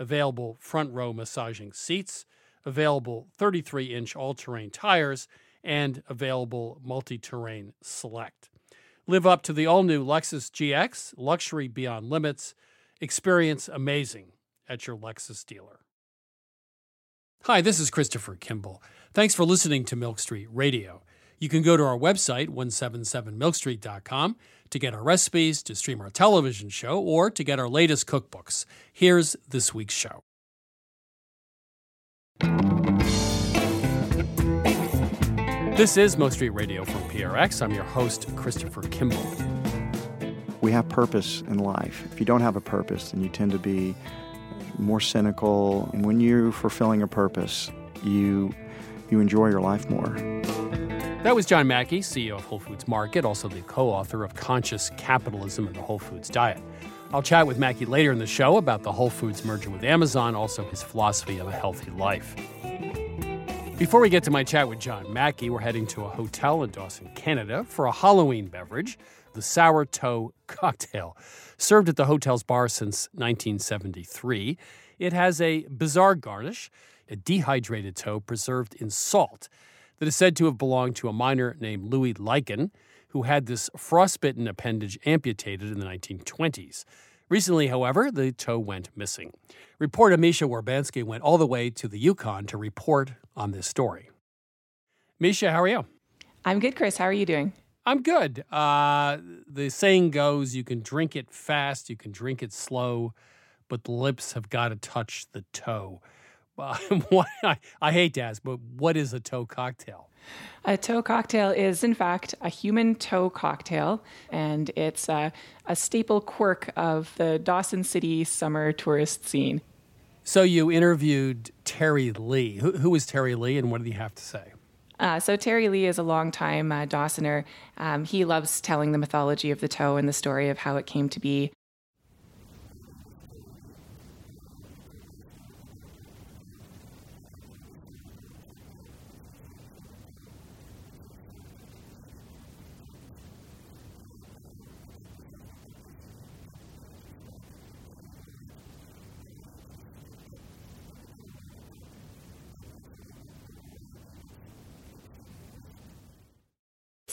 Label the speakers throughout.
Speaker 1: available front row massaging seats, available 33 inch all terrain tires, and available multi terrain select. Live up to the all new Lexus GX, luxury beyond limits. Experience amazing at your Lexus dealer. Hi, this is Christopher Kimball. Thanks for listening to Milk Street Radio. You can go to our website, 177milkstreet.com, to get our recipes, to stream our television show, or to get our latest cookbooks. Here's this week's show. This is Milk Street Radio from PRX. I'm your host, Christopher Kimball.
Speaker 2: We have purpose in life. If you don't have a purpose, then you tend to be more cynical. And when you're fulfilling a purpose, you you enjoy your life more.
Speaker 1: That was John Mackey, CEO of Whole Foods Market, also the co-author of Conscious Capitalism and the Whole Foods Diet. I'll chat with Mackey later in the show about the Whole Foods merger with Amazon, also his philosophy of a healthy life. Before we get to my chat with John Mackey, we're heading to a hotel in Dawson, Canada for a Halloween beverage, the Sour Toe Cocktail. Served at the hotel's bar since 1973, it has a bizarre garnish, a dehydrated toe preserved in salt that is said to have belonged to a miner named Louis Lycan, who had this frostbitten appendage amputated in the 1920s. Recently, however, the toe went missing. Reporter Misha Warbanski went all the way to the Yukon to report on this story. Misha, how are you?
Speaker 3: I'm good, Chris. How are you doing?
Speaker 1: I'm good. Uh, the saying goes you can drink it fast, you can drink it slow, but the lips have got to touch the toe. What, I, I hate to ask, but what is a toe cocktail?
Speaker 3: A toe cocktail is, in fact, a human toe cocktail, and it's a, a staple quirk of the Dawson City summer tourist scene.
Speaker 1: So you interviewed Terry Lee. Who, who is Terry Lee, and what did he have to say?
Speaker 3: Uh, so Terry Lee is a longtime uh, Dawsoner. Um, he loves telling the mythology of the toe and the story of how it came to be.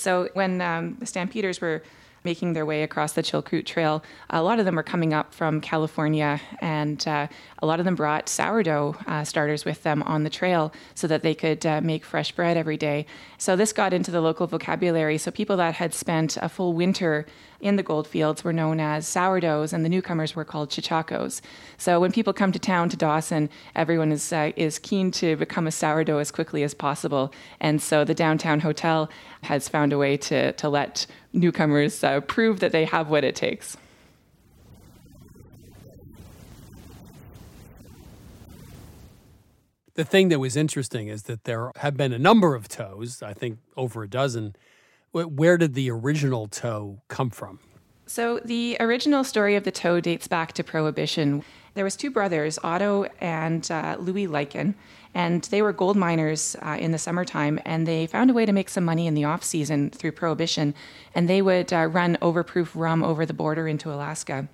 Speaker 3: So when um, the Stampeders were making their way across the Chilkoot Trail, a lot of them were coming up from California, and uh, a lot of them brought sourdough uh, starters with them on the trail so that they could uh, make fresh bread every day. So this got into the local vocabulary. So people that had spent a full winter in the goldfields were known as sourdoughs, and the newcomers were called cheechakos. So when people come to town to Dawson, everyone is uh, is keen to become a sourdough as quickly as possible, and so the downtown hotel has found a way to to let newcomers uh, prove that they have what it takes.
Speaker 1: The thing that was interesting is that there have been a number of toes, I think over a dozen, where did the original toe come from?
Speaker 3: So the original story of the toe dates back to Prohibition. There was two brothers, Otto and uh, Louis Lycan, and they were gold miners uh, in the summertime, and they found a way to make some money in the off season through Prohibition, and they would uh, run overproof rum over the border into Alaska.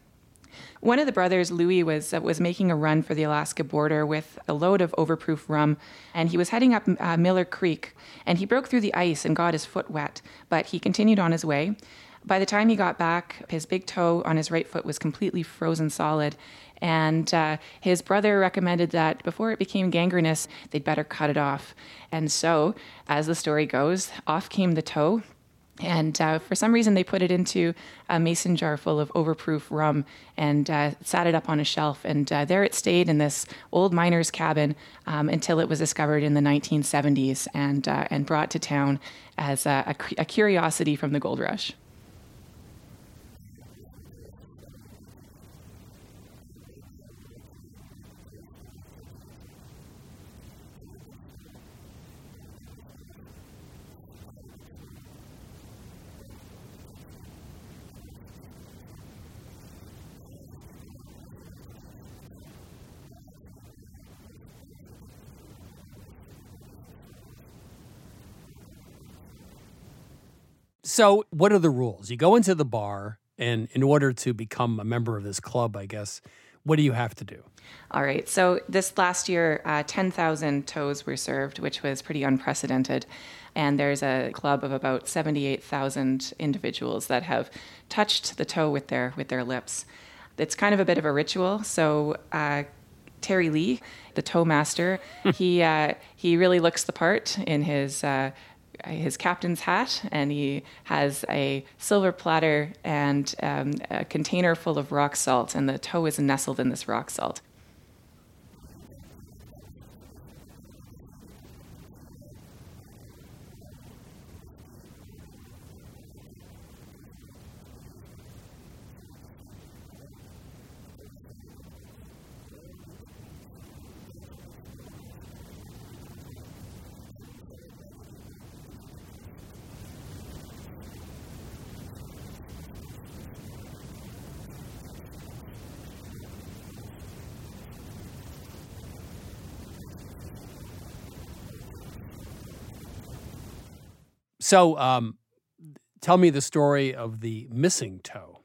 Speaker 3: One of the brothers, Louis, was uh, was making a run for the Alaska border with a load of overproof rum, and he was heading up uh, Miller Creek, and he broke through the ice and got his foot wet, but he continued on his way. By the time he got back, his big toe on his right foot was completely frozen solid, and uh, his brother recommended that before it became gangrenous, they'd better cut it off. And so, as the story goes, off came the toe, and uh, for some reason, they put it into a mason jar full of overproof rum and uh, sat it up on a shelf. And uh, there it stayed in this old miner's cabin um, until it was discovered in the 1970s and, uh, and brought to town as a, a, a curiosity from the gold rush.
Speaker 1: So, what are the rules? You go into the bar, and in order to become a member of this club, I guess, what do you have to do?
Speaker 3: All right. So, this last year, uh, 10,000 toes were served, which was pretty unprecedented. And there's a club of about 78,000 individuals that have touched the toe with their, with their lips. It's kind of a bit of a ritual. So, uh, Terry Lee, the toe master, he, uh, he really looks the part in his uh, his captain's hat, and he has a silver platter and um, a container full of rock salt, and the toe is nestled in this rock salt.
Speaker 1: So, um, tell me the story of the missing toe.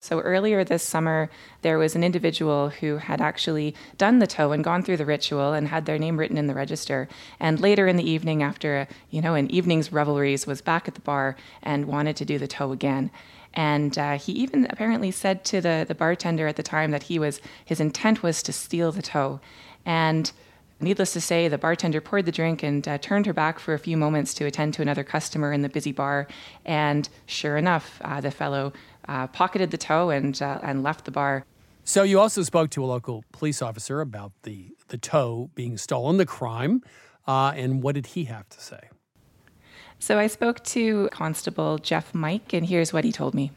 Speaker 3: So, earlier this summer, there was an individual who had actually done the toe and gone through the ritual and had their name written in the register. And later in the evening, after you know an evening's revelries, was back at the bar and wanted to do the toe again. And uh, he even apparently said to the, the bartender at the time that he was his intent was to steal the toe. And Needless to say, the bartender poured the drink and uh, turned her back for a few moments to attend to another customer in the busy bar. And sure enough, uh, the fellow uh, pocketed the toe and, uh, and left the bar.
Speaker 1: So you also spoke to a local police officer about the, the toe being stolen, the crime, uh, and what did he have to say?
Speaker 3: So I spoke to Constable Jeff Mike, and here's what he told me.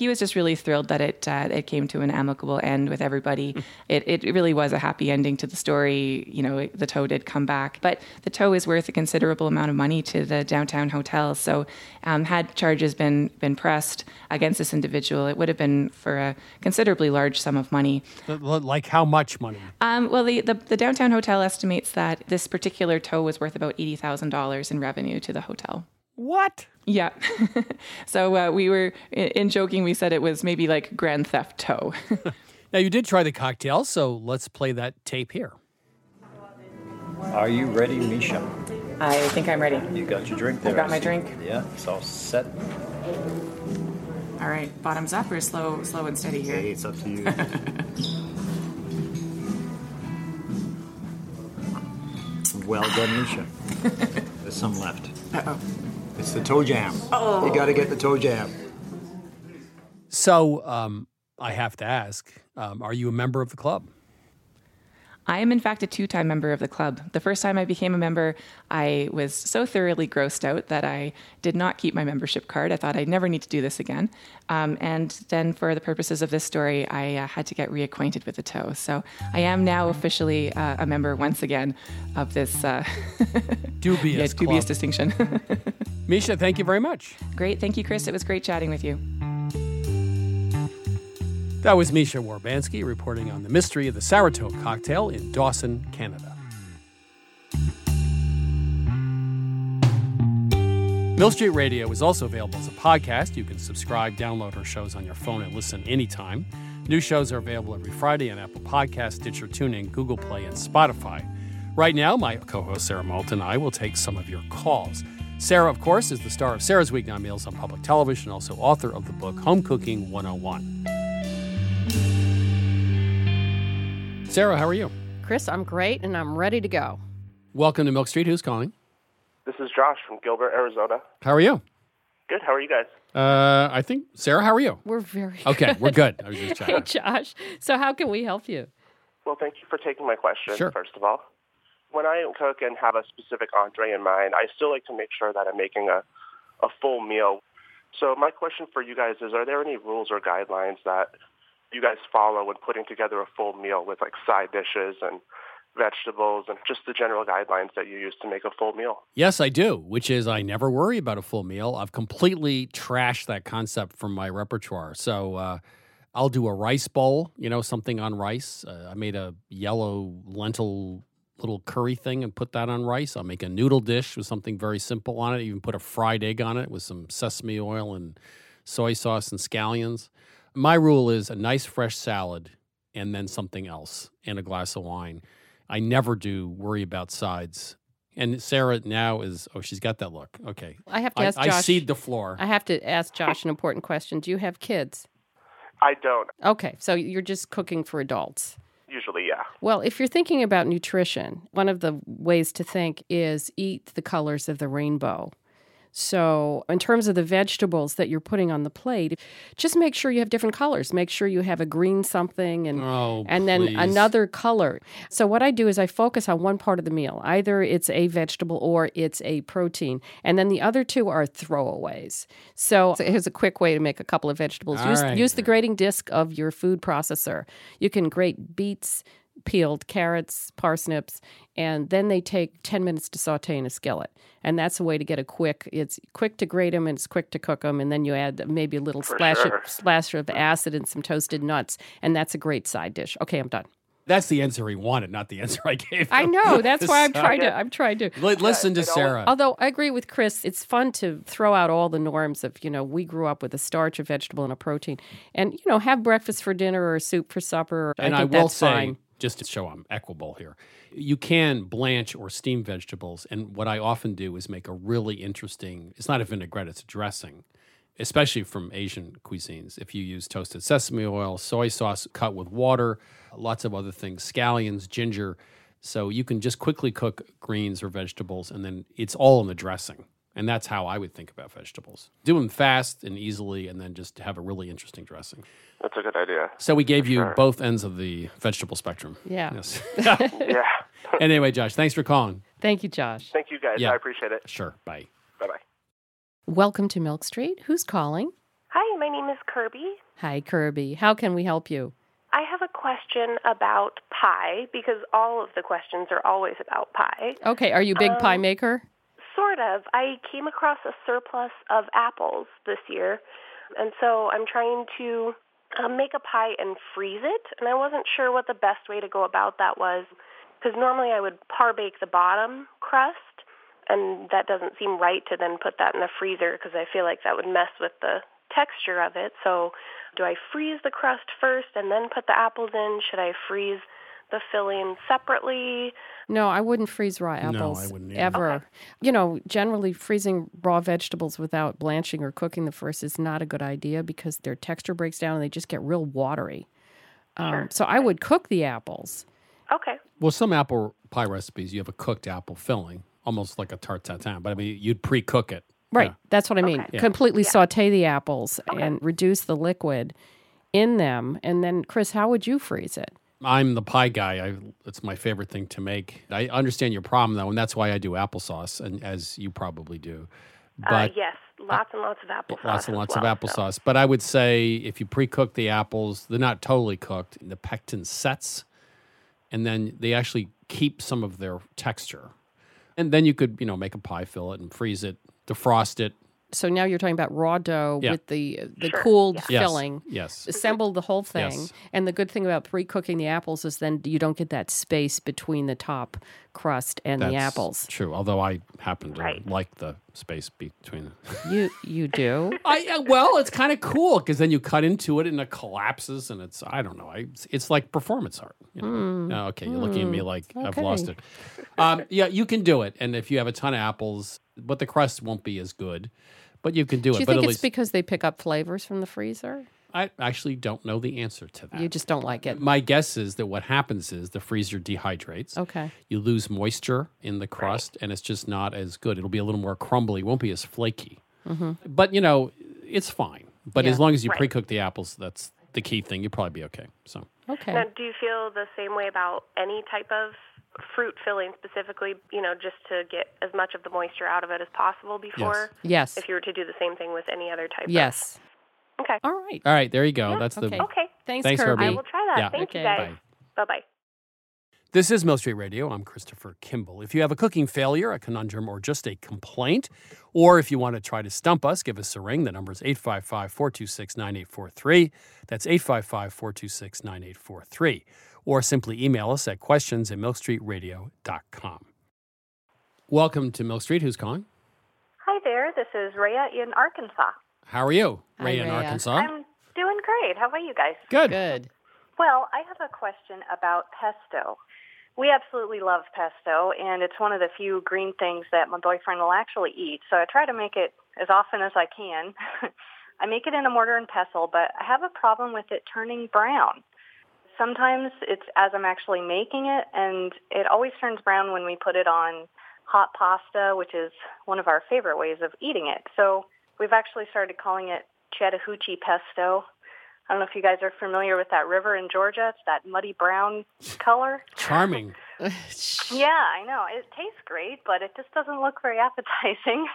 Speaker 3: He was just really thrilled that it uh, it came to an amicable end with everybody. it it really was a happy ending to the story. You know, the toe did come back, but the toe is worth a considerable amount of money to the downtown hotel. So, um, had charges been been pressed against this individual, it would have been for a considerably large sum of money.
Speaker 1: Like how much money?
Speaker 3: Um, well, the, the the downtown hotel estimates that this particular toe was worth about eighty thousand dollars in revenue to the hotel.
Speaker 1: What?
Speaker 3: Yeah. so uh, we were, in joking, we said it was maybe like Grand Theft Toe.
Speaker 1: now, you did try the cocktail, so let's play that tape here.
Speaker 4: Are you ready, Misha?
Speaker 3: I think I'm ready.
Speaker 4: You got your drink there.
Speaker 3: I got my drink.
Speaker 4: Yeah, it's all set.
Speaker 3: All right, bottoms up or slow, slow and steady here.
Speaker 4: Hey, it's up to you. well done, Misha. There's some left.
Speaker 3: Uh oh.
Speaker 4: It's the toe jam. Oh. You got to get the toe jam.
Speaker 1: So um, I have to ask um, are you a member of the club?
Speaker 3: I am, in fact, a two time member of the club. The first time I became a member, I was so thoroughly grossed out that I did not keep my membership card. I thought I'd never need to do this again. Um, and then, for the purposes of this story, I uh, had to get reacquainted with the toe. So I am now officially uh, a member once again of this uh,
Speaker 1: dubious,
Speaker 3: yeah, dubious distinction.
Speaker 1: Misha, thank you very much.
Speaker 3: Great. Thank you, Chris. It was great chatting with you.
Speaker 1: That was Misha Warbanski reporting on the mystery of the Sourtoe cocktail in Dawson, Canada. Milk Street Radio is also available as a podcast. You can subscribe, download our shows on your phone, and listen anytime. New shows are available every Friday on Apple Podcasts, Stitcher, TuneIn, Google Play, and Spotify. Right now, my co host Sarah Moulton and I will take some of your calls. Sarah, of course, is the star of Sarah's Weeknight Meals on public television, also author of the book Home Cooking 101. Sarah, how are you?
Speaker 5: Chris, I'm great and I'm ready to go.
Speaker 1: Welcome to Milk Street. Who's calling?
Speaker 6: This is Josh from Gilbert, Arizona.
Speaker 1: How are you?
Speaker 6: Good. How are you guys?
Speaker 1: Uh, I think Sarah. How are you?
Speaker 5: We're very
Speaker 1: okay.
Speaker 5: Good.
Speaker 1: We're good. I was just
Speaker 5: checking. hey, Josh. So, how can we help you?
Speaker 6: Well, thank you for taking my question.
Speaker 1: Sure.
Speaker 6: First of all, when I cook and have a specific entree in mind, I still like to make sure that I'm making a a full meal. So, my question for you guys is: Are there any rules or guidelines that you guys follow when putting together a full meal with like side dishes and vegetables and just the general guidelines that you use to make a full meal.
Speaker 1: Yes, I do, which is I never worry about a full meal. I've completely trashed that concept from my repertoire. So uh, I'll do a rice bowl, you know, something on rice. Uh, I made a yellow lentil little curry thing and put that on rice. I'll make a noodle dish with something very simple on it, even put a fried egg on it with some sesame oil and soy sauce and scallions. My rule is a nice fresh salad and then something else and a glass of wine. I never do worry about sides. And Sarah now is oh she's got that look. Okay.
Speaker 5: I have to ask
Speaker 1: I,
Speaker 5: Josh.
Speaker 1: I cede the floor.
Speaker 5: I have to ask Josh an important question. Do you have kids?
Speaker 6: I don't.
Speaker 5: Okay, so you're just cooking for adults.
Speaker 6: Usually, yeah.
Speaker 5: Well, if you're thinking about nutrition, one of the ways to think is eat the colors of the rainbow. So, in terms of the vegetables that you're putting on the plate, just make sure you have different colors. Make sure you have a green something and
Speaker 1: oh,
Speaker 5: and then
Speaker 1: please.
Speaker 5: another color. So what I do is I focus on one part of the meal. Either it's a vegetable or it's a protein, and then the other two are throwaways. So, so here's a quick way to make a couple of vegetables. Use
Speaker 1: right.
Speaker 5: use the grating disc of your food processor. You can grate beets, peeled carrots, parsnips, and then they take 10 minutes to saute in a skillet. And that's a way to get a quick, it's quick to grate them and it's quick to cook them. And then you add maybe a little
Speaker 6: For
Speaker 5: splash,
Speaker 6: sure.
Speaker 5: of, splash of acid and some toasted nuts. And that's a great side dish. Okay, I'm done.
Speaker 1: That's the answer he wanted, not the answer I gave. Him.
Speaker 5: I know. That's why I'm trying to. I'm trying to.
Speaker 1: Li- listen to Sarah.
Speaker 5: Although I agree with Chris, it's fun to throw out all the norms of, you know, we grew up with a starch, a vegetable, and a protein. And, you know, have breakfast for dinner or soup for supper.
Speaker 1: and
Speaker 5: I
Speaker 1: I, will
Speaker 5: that's
Speaker 1: say,
Speaker 5: fine.
Speaker 1: Just to show I'm equable here, you can blanch or steam vegetables. And what I often do is make a really interesting, it's not a vinaigrette, it's a dressing, especially from Asian cuisines. If you use toasted sesame oil, soy sauce cut with water, lots of other things, scallions, ginger. So you can just quickly cook greens or vegetables, and then it's all in the dressing. And that's how I would think about vegetables. Do them fast and easily, and then just have a really interesting dressing.
Speaker 6: That's a good idea.
Speaker 1: So we gave you
Speaker 6: sure.
Speaker 1: both ends of the vegetable spectrum.
Speaker 5: Yeah.
Speaker 1: Yes.
Speaker 6: Yeah.
Speaker 1: anyway, Josh, thanks for calling.
Speaker 5: Thank you, Josh.
Speaker 6: Thank you guys.
Speaker 1: Yeah.
Speaker 6: I appreciate it.
Speaker 1: Sure. Bye.
Speaker 6: Bye bye.
Speaker 5: Welcome to Milk Street. Who's calling?
Speaker 7: Hi, my name is Kirby.
Speaker 5: Hi, Kirby. How can we help you?
Speaker 7: I have a question about pie because all of the questions are always about pie.
Speaker 5: Okay. Are you a big pie
Speaker 7: Um,
Speaker 5: maker?
Speaker 7: Sort of. I came across a surplus of apples this year, and so I'm trying to um, make a pie and freeze it, and I wasn't sure what the best way to go about that was because normally I would par bake the bottom crust, and that doesn't seem right to then put that in the freezer because I feel like that would mess with the texture of it. So, do I freeze the crust first and then put the apples in? Should I freeze the filling separately?
Speaker 5: No, I wouldn't freeze raw apples
Speaker 1: No, I wouldn't either.
Speaker 5: ever. You know, generally freezing raw vegetables without blanching or cooking the first is not a good idea because their texture breaks down and they just get real watery. Um, so I would cook the apples.
Speaker 7: Okay.
Speaker 1: Well, some apple pie recipes, you have a cooked apple filling, almost like a tarte tatin, but I mean, you'd pre cook it.
Speaker 5: Right.
Speaker 1: Yeah.
Speaker 5: That's what I mean.
Speaker 7: Okay.
Speaker 1: Yeah.
Speaker 5: Completely saute the apples and reduce the liquid in them. And then, Chris, how would you freeze it?
Speaker 1: I'm the pie guy. I, it's my favorite thing to make. I understand your problem, though, and that's why I do applesauce, and as you probably do. But
Speaker 7: uh, yes, lots and lots of applesauce.
Speaker 1: lots and lots
Speaker 7: well,
Speaker 1: of
Speaker 7: so-
Speaker 1: applesauce. But I would say if you pre-cook the apples, they're not totally cooked. The pectin sets, and then they actually keep some of their texture. And then you could, you know, make a pie, fill it, and freeze it, defrost it.
Speaker 5: So now you're talking about raw dough
Speaker 1: Yeah.
Speaker 5: with the the
Speaker 7: Sure,
Speaker 5: cooled
Speaker 1: Yes,
Speaker 5: filling.
Speaker 1: yes.
Speaker 5: Assemble the whole thing.
Speaker 1: Yes.
Speaker 5: And the good thing about pre-cooking the apples is then you don't get that space between the top crust and the apples.
Speaker 1: True. Although I happen to
Speaker 7: Right.
Speaker 1: like the space between.
Speaker 5: You you do.
Speaker 1: I uh, well, it's kind of cool because then you cut into it and it collapses, and it's I don't know. I, it's, it's like performance art. You know? Oh, okay, you're looking at me like I've lost it. Um, yeah, you can do it, and if you have a ton of apples, but the crust won't be as good. But you can do, it.
Speaker 5: Do
Speaker 1: it.
Speaker 5: you think
Speaker 1: at
Speaker 5: it's
Speaker 1: least
Speaker 5: because they pick up flavors from the freezer?
Speaker 1: I actually don't know the answer to that.
Speaker 5: You just don't like it.
Speaker 1: My guess is that what happens is the freezer dehydrates.
Speaker 5: Okay.
Speaker 1: You lose moisture in the crust, and it's just not as good. It'll be a little more crumbly. Won't be as flaky. Mm-hmm. But you know, it's fine. But
Speaker 5: Yeah.
Speaker 1: as long as you
Speaker 7: Right.
Speaker 1: pre-cook the apples, that's the key thing. You'll probably be okay. So
Speaker 5: Okay.
Speaker 7: Now, do you feel the same way about any type of fruit filling specifically, you know, just to get as much of the moisture out of it as possible before?
Speaker 5: yes.
Speaker 7: If you were to do the same thing with any other type
Speaker 5: Yes.
Speaker 7: of. Okay.
Speaker 5: All right.
Speaker 1: all right, there you go. that's
Speaker 5: okay.
Speaker 1: the.
Speaker 7: Okay.
Speaker 5: Thanks,
Speaker 1: Thanks,
Speaker 5: Kirby.
Speaker 1: Herbie.
Speaker 7: I will try that.
Speaker 1: Yeah.
Speaker 7: Thank
Speaker 5: Okay.
Speaker 7: you guys.
Speaker 1: Bye.
Speaker 7: Bye bye.
Speaker 1: This is Milk Street Radio. I'm Christopher Kimball. If you have a cooking failure, a conundrum, or just a complaint, or if you want to try to stump us, give us a ring. The number is 855 426 9843. That's 855 426 9843. Or simply email us at questions at milkstreetradio.com. Welcome to Milk Street. Who's calling?
Speaker 8: Hi there, this is Rhea in Arkansas.
Speaker 1: How are you?
Speaker 5: Hi,
Speaker 1: Ray in Arkansas.
Speaker 8: I'm doing great. How about you guys?
Speaker 1: Good.
Speaker 5: Good.
Speaker 8: Well, I have a question about pesto. We absolutely love pesto, and it's one of the few green things that my boyfriend will actually eat. So I try to make it as often as I can. I make it in a mortar and pestle, but I have a problem with it turning brown. Sometimes it's as I'm actually making it, and it always turns brown when we put it on hot pasta, which is one of our favorite ways of eating it. So we've actually started calling it Chattahoochee pesto. I don't know if you guys are familiar with that river in Georgia. It's that muddy brown color.
Speaker 1: Charming.
Speaker 8: Yeah, I know. It tastes great, but it just doesn't look very appetizing.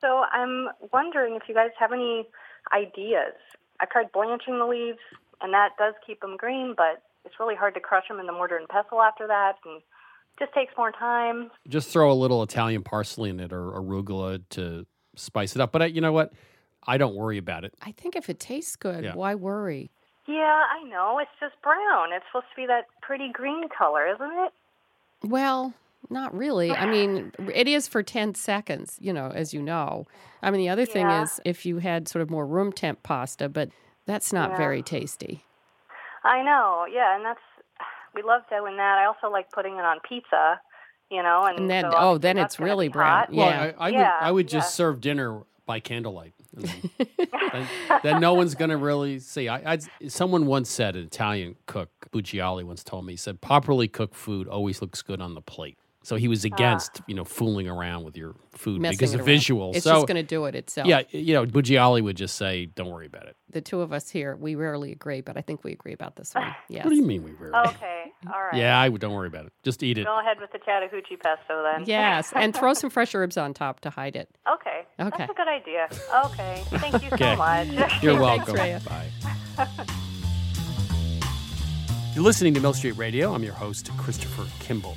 Speaker 8: so I'm wondering if you guys have any ideas. I tried blanching the leaves, and that does keep them green, but it's really hard to crush them in the mortar and pestle after that, and just takes more time.
Speaker 1: Just throw a little Italian parsley in it or arugula to spice it up. But I, you know what? I don't worry about it.
Speaker 5: I think if it tastes good,
Speaker 1: Yeah.
Speaker 5: why worry?
Speaker 8: Yeah, I know. It's just brown. It's supposed to be that pretty green color, isn't it?
Speaker 5: Well, not really. I mean, it is for 10 seconds, you know, as you know. I mean, the other thing
Speaker 8: Yeah.
Speaker 5: is if you had sort of more room temp pasta, but that's not
Speaker 8: Yeah.
Speaker 5: very tasty.
Speaker 8: I know. Yeah, and that's we love doing that. I also like putting it on pizza, you know, and,
Speaker 5: And then,
Speaker 8: so
Speaker 5: oh, then it's really
Speaker 8: be
Speaker 5: brown.
Speaker 8: hot.
Speaker 1: Well,
Speaker 5: Yeah.
Speaker 1: I, I would
Speaker 8: Yeah,
Speaker 1: I would just
Speaker 8: yeah.
Speaker 1: serve dinner by candlelight. And then, then, then no one's going to really see. I, I'd, someone once said, an Italian cook, Bucciali, once told me, he said, properly cooked food always looks good on the plate. So he was ah. against, you know, fooling around with your food
Speaker 5: Messing
Speaker 1: because
Speaker 5: it
Speaker 1: of
Speaker 5: around.
Speaker 1: visuals.
Speaker 5: It's
Speaker 1: so,
Speaker 5: just going to do it itself.
Speaker 1: yeah, you know, Bucciali would just say, don't worry about it.
Speaker 5: The two of us here, we rarely agree, but I think we agree about this one. Yes.
Speaker 1: What do you mean we were?
Speaker 8: Okay, mm-hmm. all right.
Speaker 1: Yeah, I would. Don't worry about it. Just eat it.
Speaker 8: Go ahead with the Chattahoochee pesto then.
Speaker 5: Yes, and throw some fresh herbs on top to hide it.
Speaker 8: Okay.
Speaker 5: Okay.
Speaker 8: That's a good idea. Okay. Thank you
Speaker 1: Okay.
Speaker 8: so much.
Speaker 1: You're welcome.
Speaker 5: Rhea.
Speaker 1: Bye. You're listening to Milk Street Radio. I'm your host, Christopher Kimball.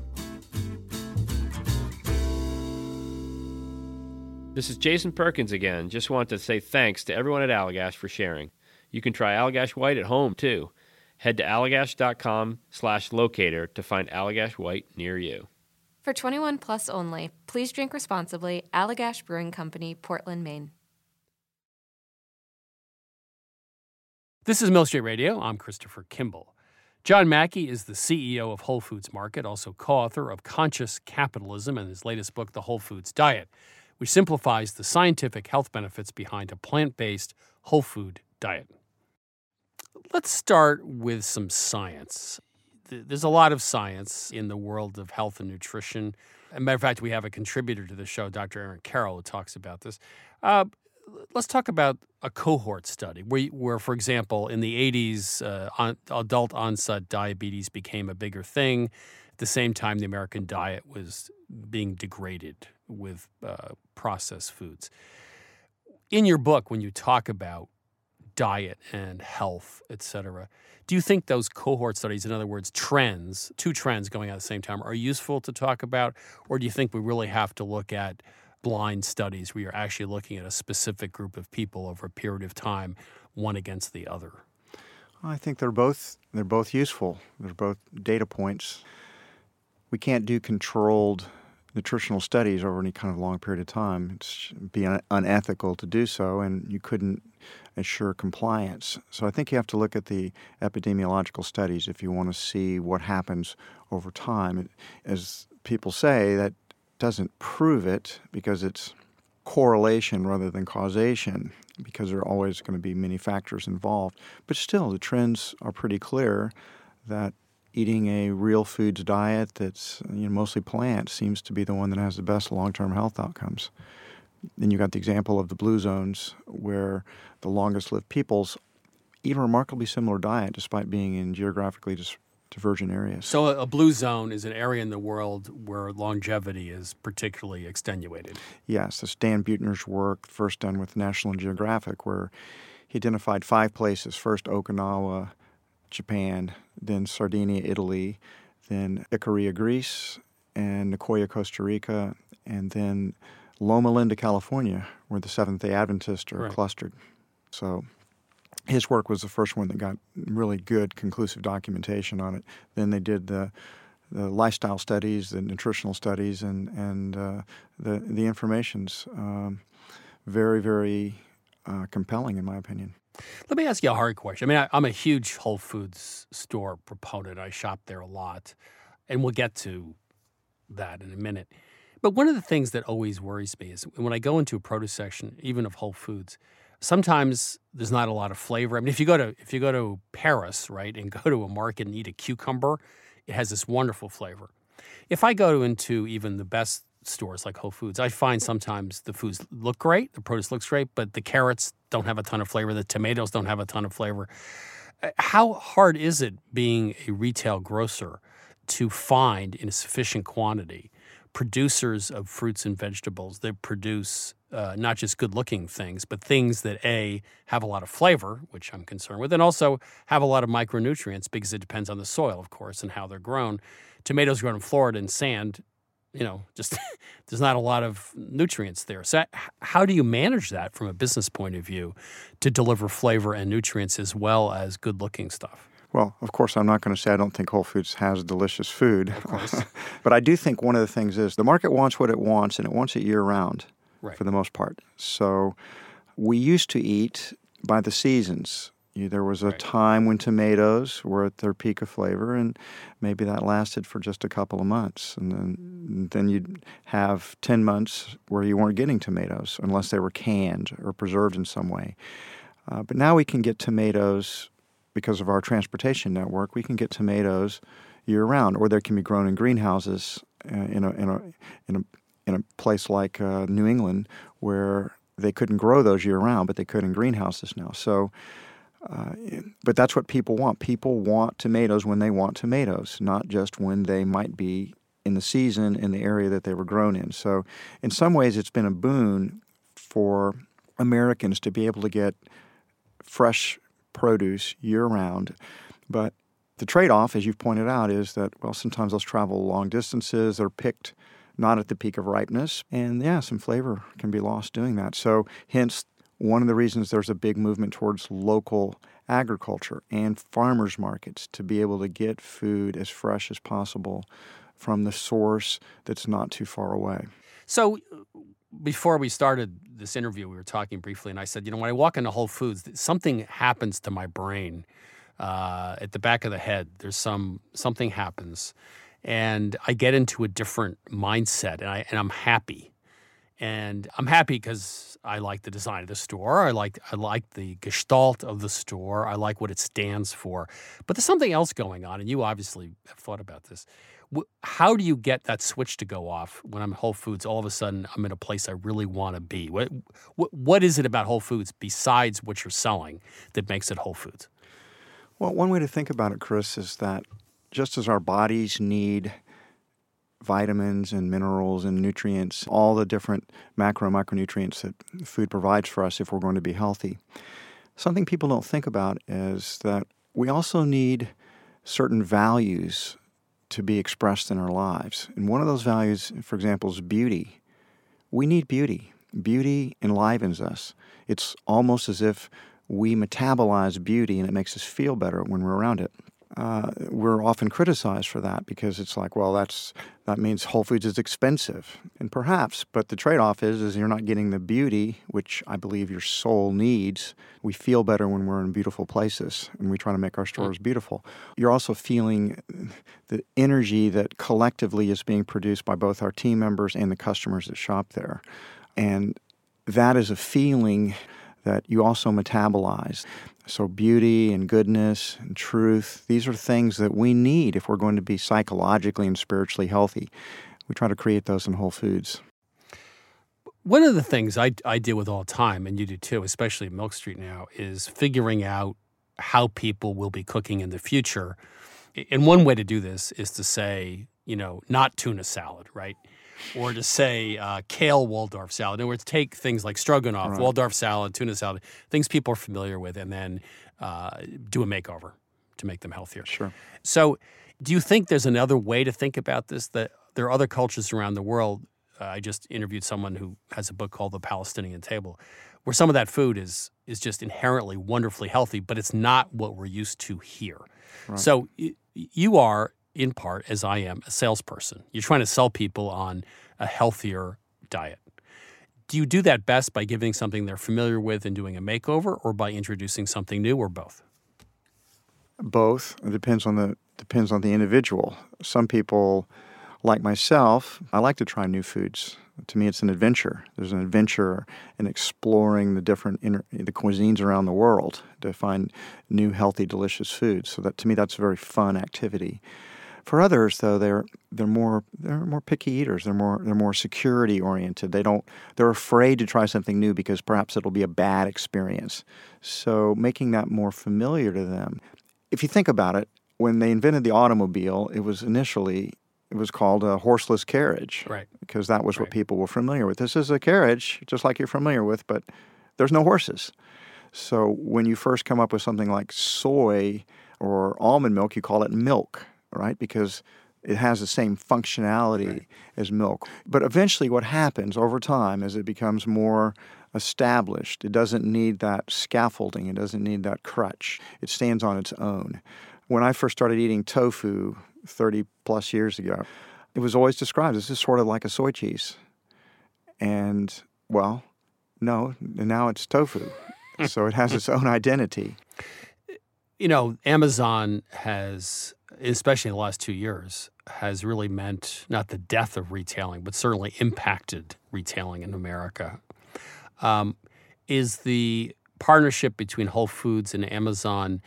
Speaker 9: This is Jason Perkins again. Just want to say thanks to everyone at Allagash for sharing. You can try Allagash White at home too. Head to allagash.com slash locator to find Allagash White near you.
Speaker 10: For 21 plus only, please drink responsibly. Allagash Brewing Company, Portland, Maine.
Speaker 1: This is Milk Street Radio. I'm Christopher Kimball. John Mackey is the CEO of Whole Foods Market, also co author of Conscious Capitalism and his latest book, The Whole Foods Diet, which simplifies the scientific health benefits behind a plant based whole food diet. Let's start with some science. There's a lot of science in the world of health and nutrition. As a matter of fact, we have a contributor to the show, Dr. Aaron Carroll, who talks about this. Uh, let's talk about a cohort study where, where for example, in the 80s, uh, on, adult onset diabetes became a bigger thing. At the same time, the American diet was being degraded with uh, processed foods. In your book, when you talk about diet and health, et cetera, do you think those cohort studies, in other words, trends, two trends going on at the same time, are useful to talk about? Or do you think we really have to look at blind studies where you're actually looking at a specific group of people over a period of time, one against the other?
Speaker 2: I think they're both they're both useful. They're both data points. We can't do controlled nutritional studies over any kind of long period of time. It's be unethical to do so, and you couldn't ensure compliance. So I think you have to look at the epidemiological studies if you want to see what happens over time. As people say, that doesn't prove it because it's correlation rather than causation because there are always going to be many factors involved. But still, the trends are pretty clear that eating a real foods diet that's you know, mostly plant seems to be the one that has the best long-term health outcomes. Then you got the example of the blue zones where the longest lived peoples eat a remarkably similar diet despite being in geographically dis- divergent areas.
Speaker 1: So, a blue zone is an area in the world where longevity is particularly extenuated.
Speaker 2: Yes, that's Dan Buettner's work, first done with National Geographic, where he identified five places first, Okinawa, Japan, then Sardinia, Italy, then Icaria, Greece, and Nicoya, Costa Rica, and then Loma Linda, California, where the Seventh day Adventists are right. clustered. So his work was the first one that got really good conclusive documentation on it. Then they did the the lifestyle studies, the nutritional studies, and and uh, the the information's um, very very uh, compelling in my opinion.
Speaker 1: Let me ask you a hard question. I mean, I, am a huge Whole Foods store proponent. I shop there a lot, and we'll get to that in a minute. But one of the things that always worries me is when I go into a produce section, even of Whole Foods, sometimes there's not a lot of flavor. I mean, if you go to if you go to Paris, right, and go to a market and eat a cucumber, it has this wonderful flavor. If I go into even the best stores like Whole Foods, I find sometimes the foods look great, the produce looks great, but the carrots don't have a ton of flavor, the tomatoes don't have a ton of flavor. Uh, how hard is it being a retail grocer to find in a sufficient quantity producers of fruits and vegetables that produce uh, not just good looking things, but things that A, have a lot of flavor, which I'm concerned with, and also have a lot of micronutrients because it depends on the soil, of course, and how they're grown. Tomatoes grown in Florida in sand, you know, just there's not a lot of nutrients there. So, how do you manage that from a business point of view to deliver flavor and nutrients as well as good looking stuff?
Speaker 2: Well, of course, I'm not going to say I don't think Whole Foods has delicious food. Of course. but I do think one of the things is the market wants what it wants, and it wants it year round
Speaker 1: right.
Speaker 2: for the most part. So we used to eat by the seasons. There was a right. time when tomatoes were at their peak of flavor, and maybe that lasted for just a couple of months. And then, then you'd have 10 months where you weren't getting tomatoes unless they were canned or preserved in some way. Uh, but now we can get tomatoes because of our transportation network. We can get tomatoes year round, or they can be grown in greenhouses uh, in, a, in, a, in a in a place like uh, New England where they couldn't grow those year round, but they could in greenhouses now. So, uh, but that's what people want. People want tomatoes when they want tomatoes, not just when they might be in the season in the area that they were grown in. So, in some ways, it's been a boon for Americans to be able to get fresh produce year round. But the trade off, as you've pointed out, is that, well, sometimes those travel long distances. They're picked not at the peak of ripeness. And yeah, some flavor can be lost doing that. So, hence, one of the reasons there's a big movement towards local agriculture and farmers markets to be able to get food as fresh as possible from the source that's not too far away.
Speaker 1: So, before we started this interview, we were talking briefly, and I said, you know, when I walk into Whole Foods, something happens to my brain uh, at the back of the head. There's some something happens, and I get into a different mindset, and I and I'm happy, and I'm happy because I like the design of the store. I like I like the gestalt of the store. I like what it stands for. But there's something else going on, and you obviously have thought about this how do you get that switch to go off when I'm Whole Foods? All of a sudden, I'm in a place I really want to be. What, what, what is it about Whole Foods besides what you're selling that makes it Whole Foods?
Speaker 2: Well, one way to think about it, Chris, is that just as our bodies need vitamins and minerals and nutrients, all the different macro and micronutrients that food provides for us if we're going to be healthy, something people don't think about is that we also need certain values to be expressed in our lives. And one of those values, for example, is beauty. We need beauty. Beauty enlivens us. It's almost as if we metabolize beauty and it makes us feel better when we're around it uh, we're often criticized for that because it's like, well, that's that means Whole Foods is expensive, and perhaps, but the trade-off is is you're not getting the beauty which I believe your soul needs. We feel better when we're in beautiful places, and we try to make our stores beautiful. You're also feeling the energy that collectively is being produced by both our team members and the customers that shop there, and that is a feeling that you also metabolize. So, beauty and goodness and truth, these are things that we need if we're going to be psychologically and spiritually healthy. We try to create those in Whole Foods.
Speaker 1: One of the things I, I deal with all the time, and you do too, especially at Milk Street now, is figuring out how people will be cooking in the future. And one way to do this is to say, you know, not tuna salad, right? Or to say uh, kale Waldorf salad. In other words, take things like stroganoff, right. Waldorf salad, tuna salad, things people are familiar with, and then uh, do a makeover to make them healthier.
Speaker 2: Sure.
Speaker 1: So, do you think there's another way to think about this? That there are other cultures around the world. Uh, I just interviewed someone who has a book called The Palestinian Table, where some of that food is is just inherently wonderfully healthy, but it's not what we're used to here. Right. So, you are in part, as I am, a salesperson. You're trying to sell people on a healthier diet. Do you do that best by giving something they're familiar with and doing a makeover, or by introducing something new, or both?
Speaker 2: Both. It depends on the depends on the individual. Some people, like myself, I like to try new foods. To me, it's an adventure. There's an adventure in exploring the different inter, the cuisines around the world to find new, healthy, delicious foods. So that to me, that's a very fun activity. For others, though, they're they're more they're more picky eaters. They're more they're more security oriented. They don't they're afraid to try something new because perhaps it'll be a bad experience. So making that more familiar to them. If you think about it, when they invented the automobile, it was initially it was called a horseless carriage,
Speaker 1: right?
Speaker 2: Because that was right. what people were familiar with. This is a carriage, just like you're familiar with, but there's no horses. So when you first come up with something like soy or almond milk, you call it milk right? Because it has the same functionality right. as milk. But eventually, what happens over time is it becomes more established, it doesn't need that scaffolding, it doesn't need that crutch. It stands on its own. When I first started eating tofu 30 plus years ago, it was always described as sort of like a soy cheese. And, well, no, now it's tofu. so it has its own identity.
Speaker 1: You know, Amazon has especially in the last two years, has really meant not the death of retailing, but certainly impacted retailing in America. Um, is the partnership between Whole Foods and Amazon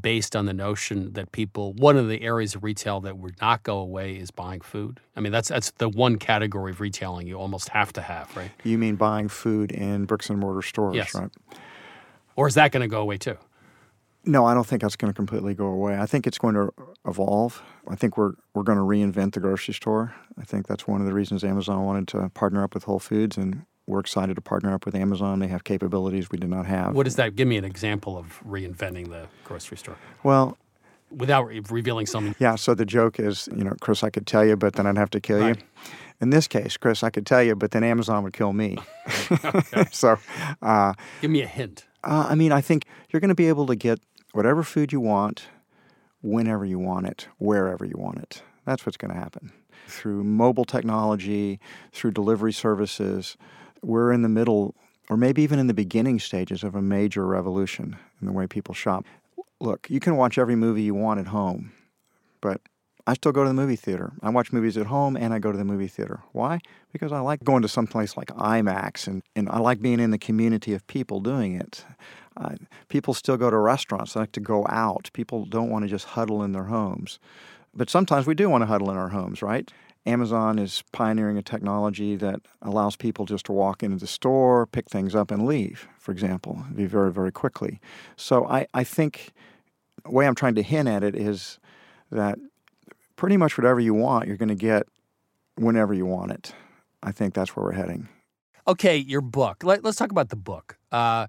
Speaker 1: based on the notion that people one of the areas of retail that would not go away is buying food. I mean, that's that's the one category of retailing you almost have to have, right?
Speaker 2: You mean buying food in bricks and mortar stores,
Speaker 1: Yes.
Speaker 2: right?
Speaker 1: Or is that going to go away too?
Speaker 2: No, I don't think that's going to completely go away. I think it's going to evolve. I think we're we're going to reinvent the grocery store. I think that's one of the reasons Amazon wanted to partner up with Whole Foods, and we're excited to partner up with Amazon. They have capabilities we did not have.
Speaker 1: What does that? Give me an example of reinventing the grocery store
Speaker 2: Well,
Speaker 1: without re- revealing something.
Speaker 2: yeah. So the joke is, you know, Chris, I could tell you, but then I'd have to kill you. In this case, Chris, I could tell you, but then Amazon would kill me. so, uh,
Speaker 1: Give me a hint.
Speaker 2: Uh, I mean, I think you're going to be able to get whatever food you want, whenever you want it, wherever you want it. That's what's going to happen. Through mobile technology, through delivery services, we're in the middle, or maybe even in the beginning stages of a major revolution in the way people shop. Look, you can watch every movie you want at home, but I still go to the movie theater. I watch movies at home and I go to the movie theater. Why? Because I like going to some place like IMAX and, and I like being in the community of people doing it. Uh, people still go to restaurants. They like to go out. People don't want to just huddle in their homes. But sometimes we do want to huddle in our homes, right? Amazon is pioneering a technology that allows people just to walk into the store, pick things up, and leave, for example, be very, very quickly. So I, I think the way I'm trying to hint at it is that pretty much whatever you want, you're going to get whenever you want it. I think that's where we're heading.
Speaker 1: Okay, your book. Let, us talk about the book. Uh,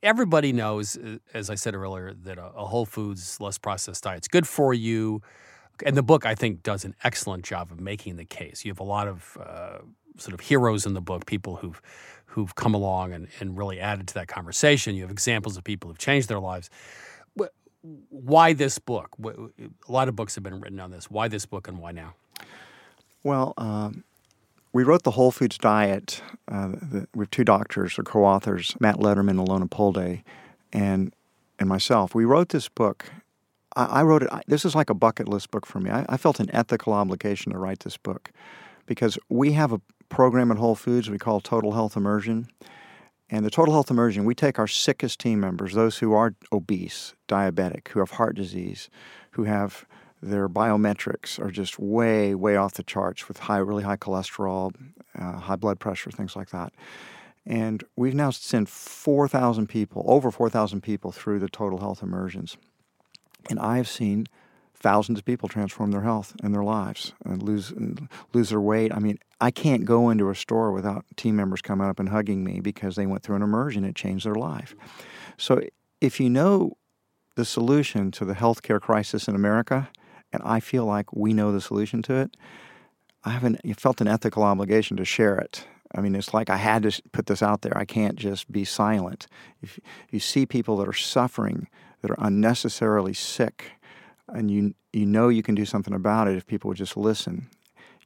Speaker 1: everybody knows, uh, as I said earlier, that a, a whole foods, less processed diet's good for you. And the book, I think, does an excellent job of making the case. You have a lot of uh, sort of heroes in the book, people who've who've come along and, and really added to that conversation. You have examples of people who've changed their lives. Wh- Why this book? A lot of books have been written on this. Why this book and why now?
Speaker 2: Well, um, we wrote the Whole Foods Diet. Uh, have two doctors, or co-authors, Matt Lederman and Alona Pulde, and and myself. We wrote this book. I, I wrote it. I, this is like a bucket list book for me. I, I felt an ethical obligation to write this book because we have a program at Whole Foods we call Total Health Immersion. And the Total Health Immersion, we take our sickest team members, those who are obese, diabetic, who have heart disease, who have their biometrics are just way, way off the charts with high, really high cholesterol, uh, high blood pressure, things like that. And we've now sent 4,000 people, over 4,000 people through the Total Health Immersions. And I've seen thousands of people transform their health and their lives and lose lose their weight. I mean, I can't go into a store without team members coming up and hugging me because they went through an immersion. It changed their life. So if you know the solution to the healthcare crisis in America, and I feel like we know the solution to it, I haven't felt an ethical obligation to share it. I mean, it's like I had to put this out there. I can't just be silent. If you see people that are suffering, that are unnecessarily sick, and you you know you can do something about it if people would just listen.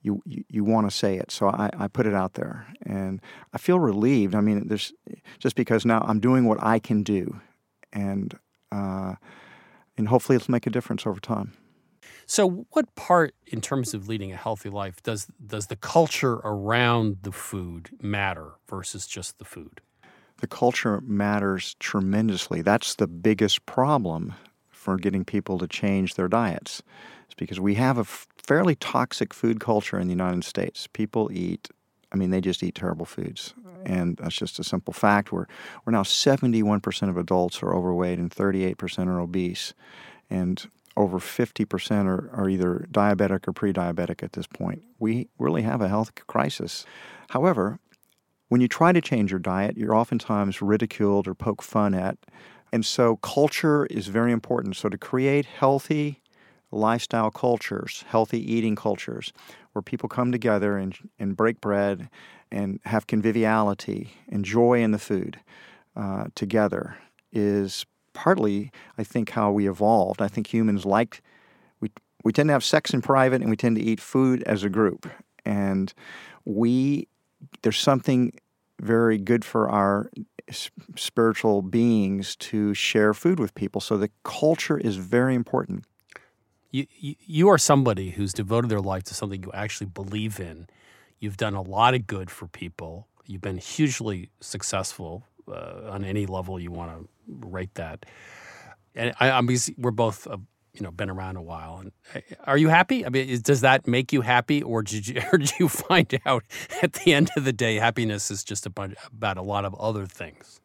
Speaker 2: You you, you want to say it, so I, I put it out there, and I feel relieved. I mean, there's just because now I'm doing what I can do, and uh, and hopefully it'll make a difference over time.
Speaker 1: So, what part, in terms of leading a healthy life, does does the culture around the food matter versus just the food?
Speaker 2: The culture matters tremendously. That's the biggest problem for getting people to change their diets. It's because we have a fairly toxic food culture in the United States. People eat, I mean, they just eat terrible foods. And that's just a simple fact. We're, we're now 71% of adults are overweight and 38% are obese. And over 50% are, are either diabetic or pre diabetic at this point. We really have a health crisis. However, when you try to change your diet, you're oftentimes ridiculed or poked fun at. And so culture is very important. So to create healthy lifestyle cultures, healthy eating cultures, where people come together and, and break bread and have conviviality and joy in the food uh, together is partly, I think, how we evolved. I think humans like, we, we tend to have sex in private and we tend to eat food as a group. And we, there's something very good for our spiritual beings to share food with people. So the culture is very important.
Speaker 1: You, you are somebody who's devoted their life to something you actually believe in. You've done a lot of good for people. You've been hugely successful uh, on any level you want to rate that. and I, mean, we're both you know been around a while. And uh, are you happy? I mean, is, does that make you happy, or did you or did you find out at the end of the day happiness is just a bunch, about a lot of other things?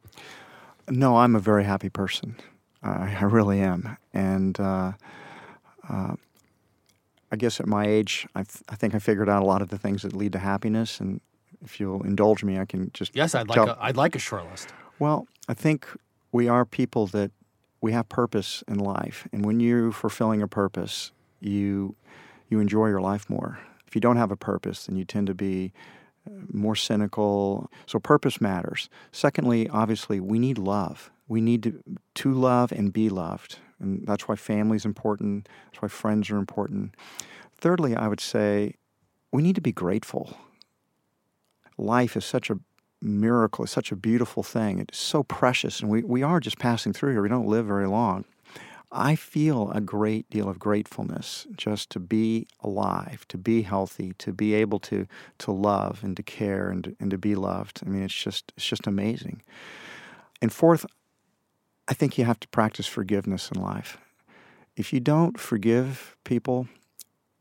Speaker 2: No, I'm a very happy person. Uh, I really am, and uh, uh, I guess at my age, I, th- I think I figured out a lot of the things that lead to happiness. And if you'll indulge me, I can just
Speaker 1: yes, I'd
Speaker 2: tell-
Speaker 1: like a, I'd like a short list.
Speaker 2: Well, I think we are people that we have purpose in life, and when you're fulfilling a purpose, you you enjoy your life more. If you don't have a purpose, then you tend to be uh, more cynical. So purpose matters. Secondly, obviously, we need love. We need to to love and be loved, and that's why family is important. That's why friends are important. Thirdly, I would say we need to be grateful. Life is such a miracle. It's such a beautiful thing. It's so precious, and we, we are just passing through here. We don't live very long. I feel a great deal of gratefulness just to be alive, to be healthy, to be able to to love and to care and and to be loved. I mean, it's just it's just amazing. And fourth, I think you have to practice forgiveness in life. If you don't forgive people,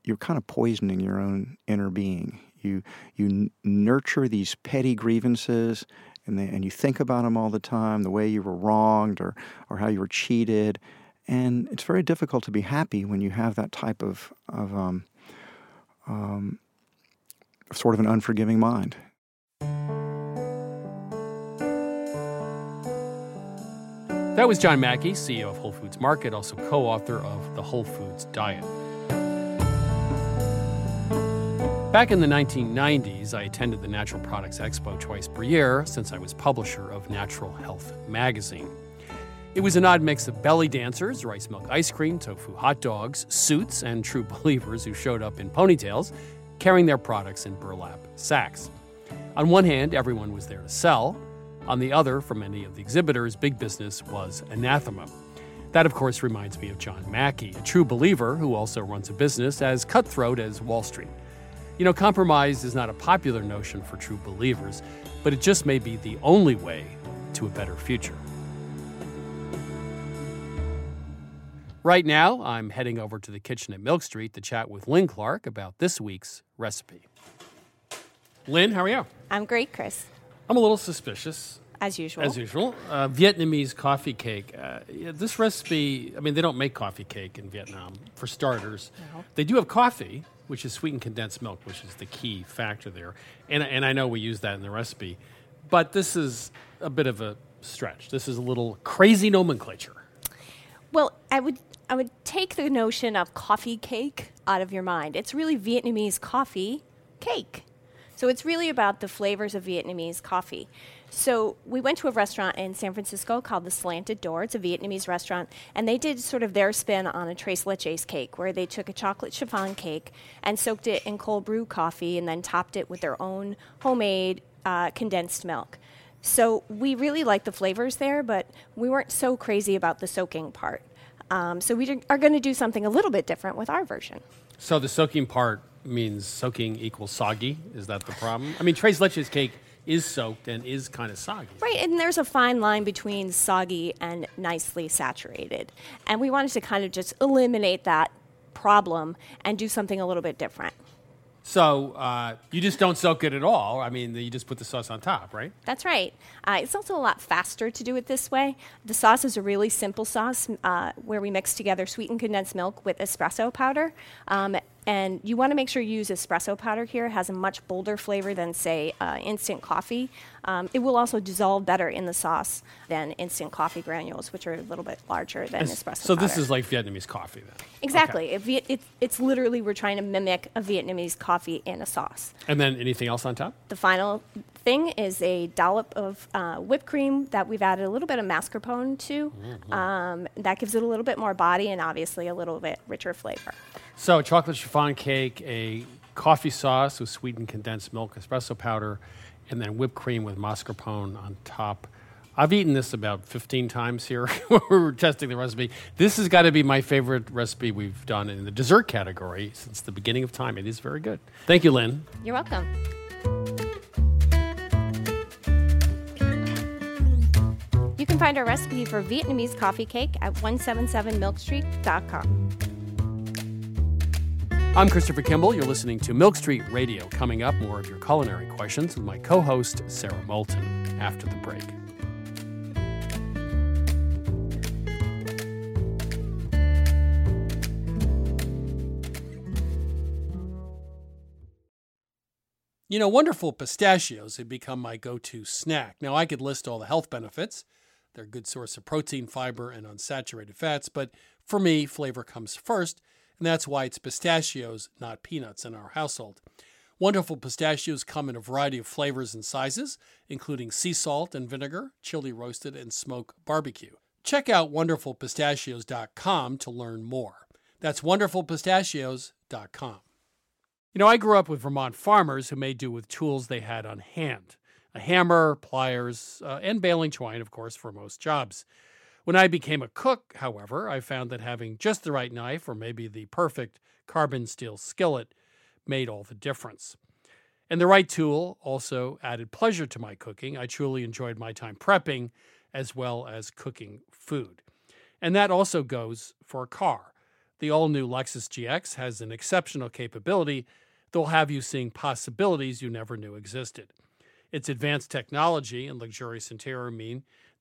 Speaker 2: you're kind of poisoning your own inner being. You you nurture these petty grievances, and they, and you think about them all the time, the way you were wronged or or how you were cheated, and it's very difficult to be happy when you have that type of of um, um, sort of an unforgiving mind.
Speaker 1: That was John Mackey, CEO of Whole Foods Market, also co-author of The Whole Foods Diet. Back in the 1990s, I attended the Natural Products Expo twice per year since I was publisher of Natural Health magazine. It was an odd mix of belly dancers, rice milk ice cream, tofu hot dogs, suits, and true believers who showed up in ponytails, carrying their products in burlap sacks. On one hand, everyone was there to sell. On the other, for many of the exhibitors, big business was anathema. That, of course, reminds me of John Mackey, a true believer who also runs a business as cutthroat as Wall Street. You know, compromise is not a popular notion for true believers, but it just may be the only way to a better future. Right now, I'm heading over to the kitchen at Milk Street to chat with Lynn Clark about this week's recipe. Lynn, how are you?
Speaker 11: I'm great, Chris.
Speaker 1: I'm a little suspicious.
Speaker 11: As usual.
Speaker 1: As usual. Uh, Vietnamese coffee cake. Uh, yeah, this recipe, I mean, they don't make coffee cake in Vietnam, for starters.
Speaker 11: No.
Speaker 1: They do have coffee, which is sweetened condensed milk, which is the key factor there. And, and I know we use that in the recipe. But this is a bit of a stretch. This is a little crazy nomenclature.
Speaker 11: Well, I would I would take the notion of coffee cake out of your mind. It's really Vietnamese coffee cake. So it's really about the flavors of Vietnamese coffee. So we went to a restaurant in San Francisco called the Slanted Door. It's a Vietnamese restaurant, and they did sort of their spin on a tres leches cake, where they took a chocolate chiffon cake and soaked it in cold brew coffee, and then topped it with their own homemade uh, condensed milk. So we really liked the flavors there, but we weren't so crazy about the soaking part. Um, so we are going to do something a little bit different with our version.
Speaker 1: So the soaking part means soaking equals soggy. Is that the problem? I mean, tres leches cake is soaked and is kind of soggy.
Speaker 11: Right, and there's a fine line between soggy and nicely saturated. And we wanted to kind of just eliminate that problem and do something a little bit different.
Speaker 1: So uh, you just don't soak it at all. I mean, you just put the sauce on top, right?
Speaker 11: That's right. Uh, it's also a lot faster to do it this way. The sauce is a really simple sauce uh, where we mix together sweetened condensed milk with espresso powder. Um, and you want to make sure you use espresso powder here. It has a much bolder flavor than, say, uh, instant coffee. Um, it will also dissolve better in the sauce than instant coffee granules, which are a little bit larger than
Speaker 1: And
Speaker 11: espresso
Speaker 1: so
Speaker 11: powder.
Speaker 1: this is like Vietnamese coffee then.
Speaker 11: Exactly. It, Viet- it's, it's literally we're trying to mimic a Vietnamese coffee in a sauce.
Speaker 1: And then anything else on top?
Speaker 11: The final thing is a dollop of uh, whipped cream that we've added a little bit of mascarpone to.
Speaker 1: Mm-hmm.
Speaker 11: Um, that gives it a little bit more body and obviously a little bit richer flavor.
Speaker 1: So chocolate chiffon cake, a coffee sauce with sweetened condensed milk, espresso powder, and then whipped cream with mascarpone on top. I've eaten this about 15 times here when we were testing the recipe. This has got to be my favorite recipe we've done in the dessert category since the beginning of time. It is very good. Thank you, Lynn.
Speaker 11: You're welcome. You can find our recipe for Vietnamese coffee cake at 177milkstreet.com.
Speaker 1: I'm Christopher Kimball. You're listening to Milk Street Radio. Coming up, more of your culinary questions with my co host, Sarah Moulton, after the break. You know, wonderful pistachios have become my go to snack. Now, I could list all the health benefits. They're a good source of protein, fiber, and unsaturated fats, but for me, flavor comes first, and that's why it's pistachios, not peanuts, in our household. Wonderful pistachios come in a variety of flavors and sizes, including sea salt and vinegar, chili roasted, and smoke barbecue. Check out wonderfulpistachios.com to learn more. That's wonderfulpistachios.com. You know, I grew up with Vermont farmers who made do with tools they had on hand a hammer, pliers, uh, and baling twine, of course, for most jobs. When I became a cook, however, I found that having just the right knife or maybe the perfect carbon steel skillet made all the difference. And the right tool also added pleasure to my cooking. I truly enjoyed my time prepping as well as cooking food. And that also goes for a car. The all new Lexus GX has an exceptional capability that will have you seeing possibilities you never knew existed. Its advanced technology and luxurious interior mean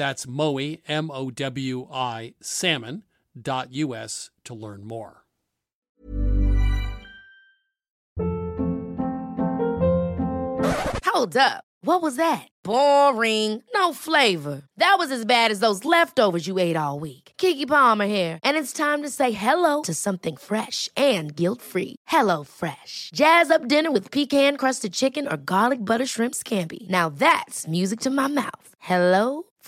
Speaker 1: That's Mowi, M O W I, salmon.us to learn more.
Speaker 12: Hold up. What was that? Boring. No flavor. That was as bad as those leftovers you ate all week. Keke Palmer here, and it's time to say hello to something fresh and guilt-free. Hello Fresh. Jazz up dinner with pecan-crusted chicken or garlic butter shrimp scampi. Now that's music to my mouth. Hello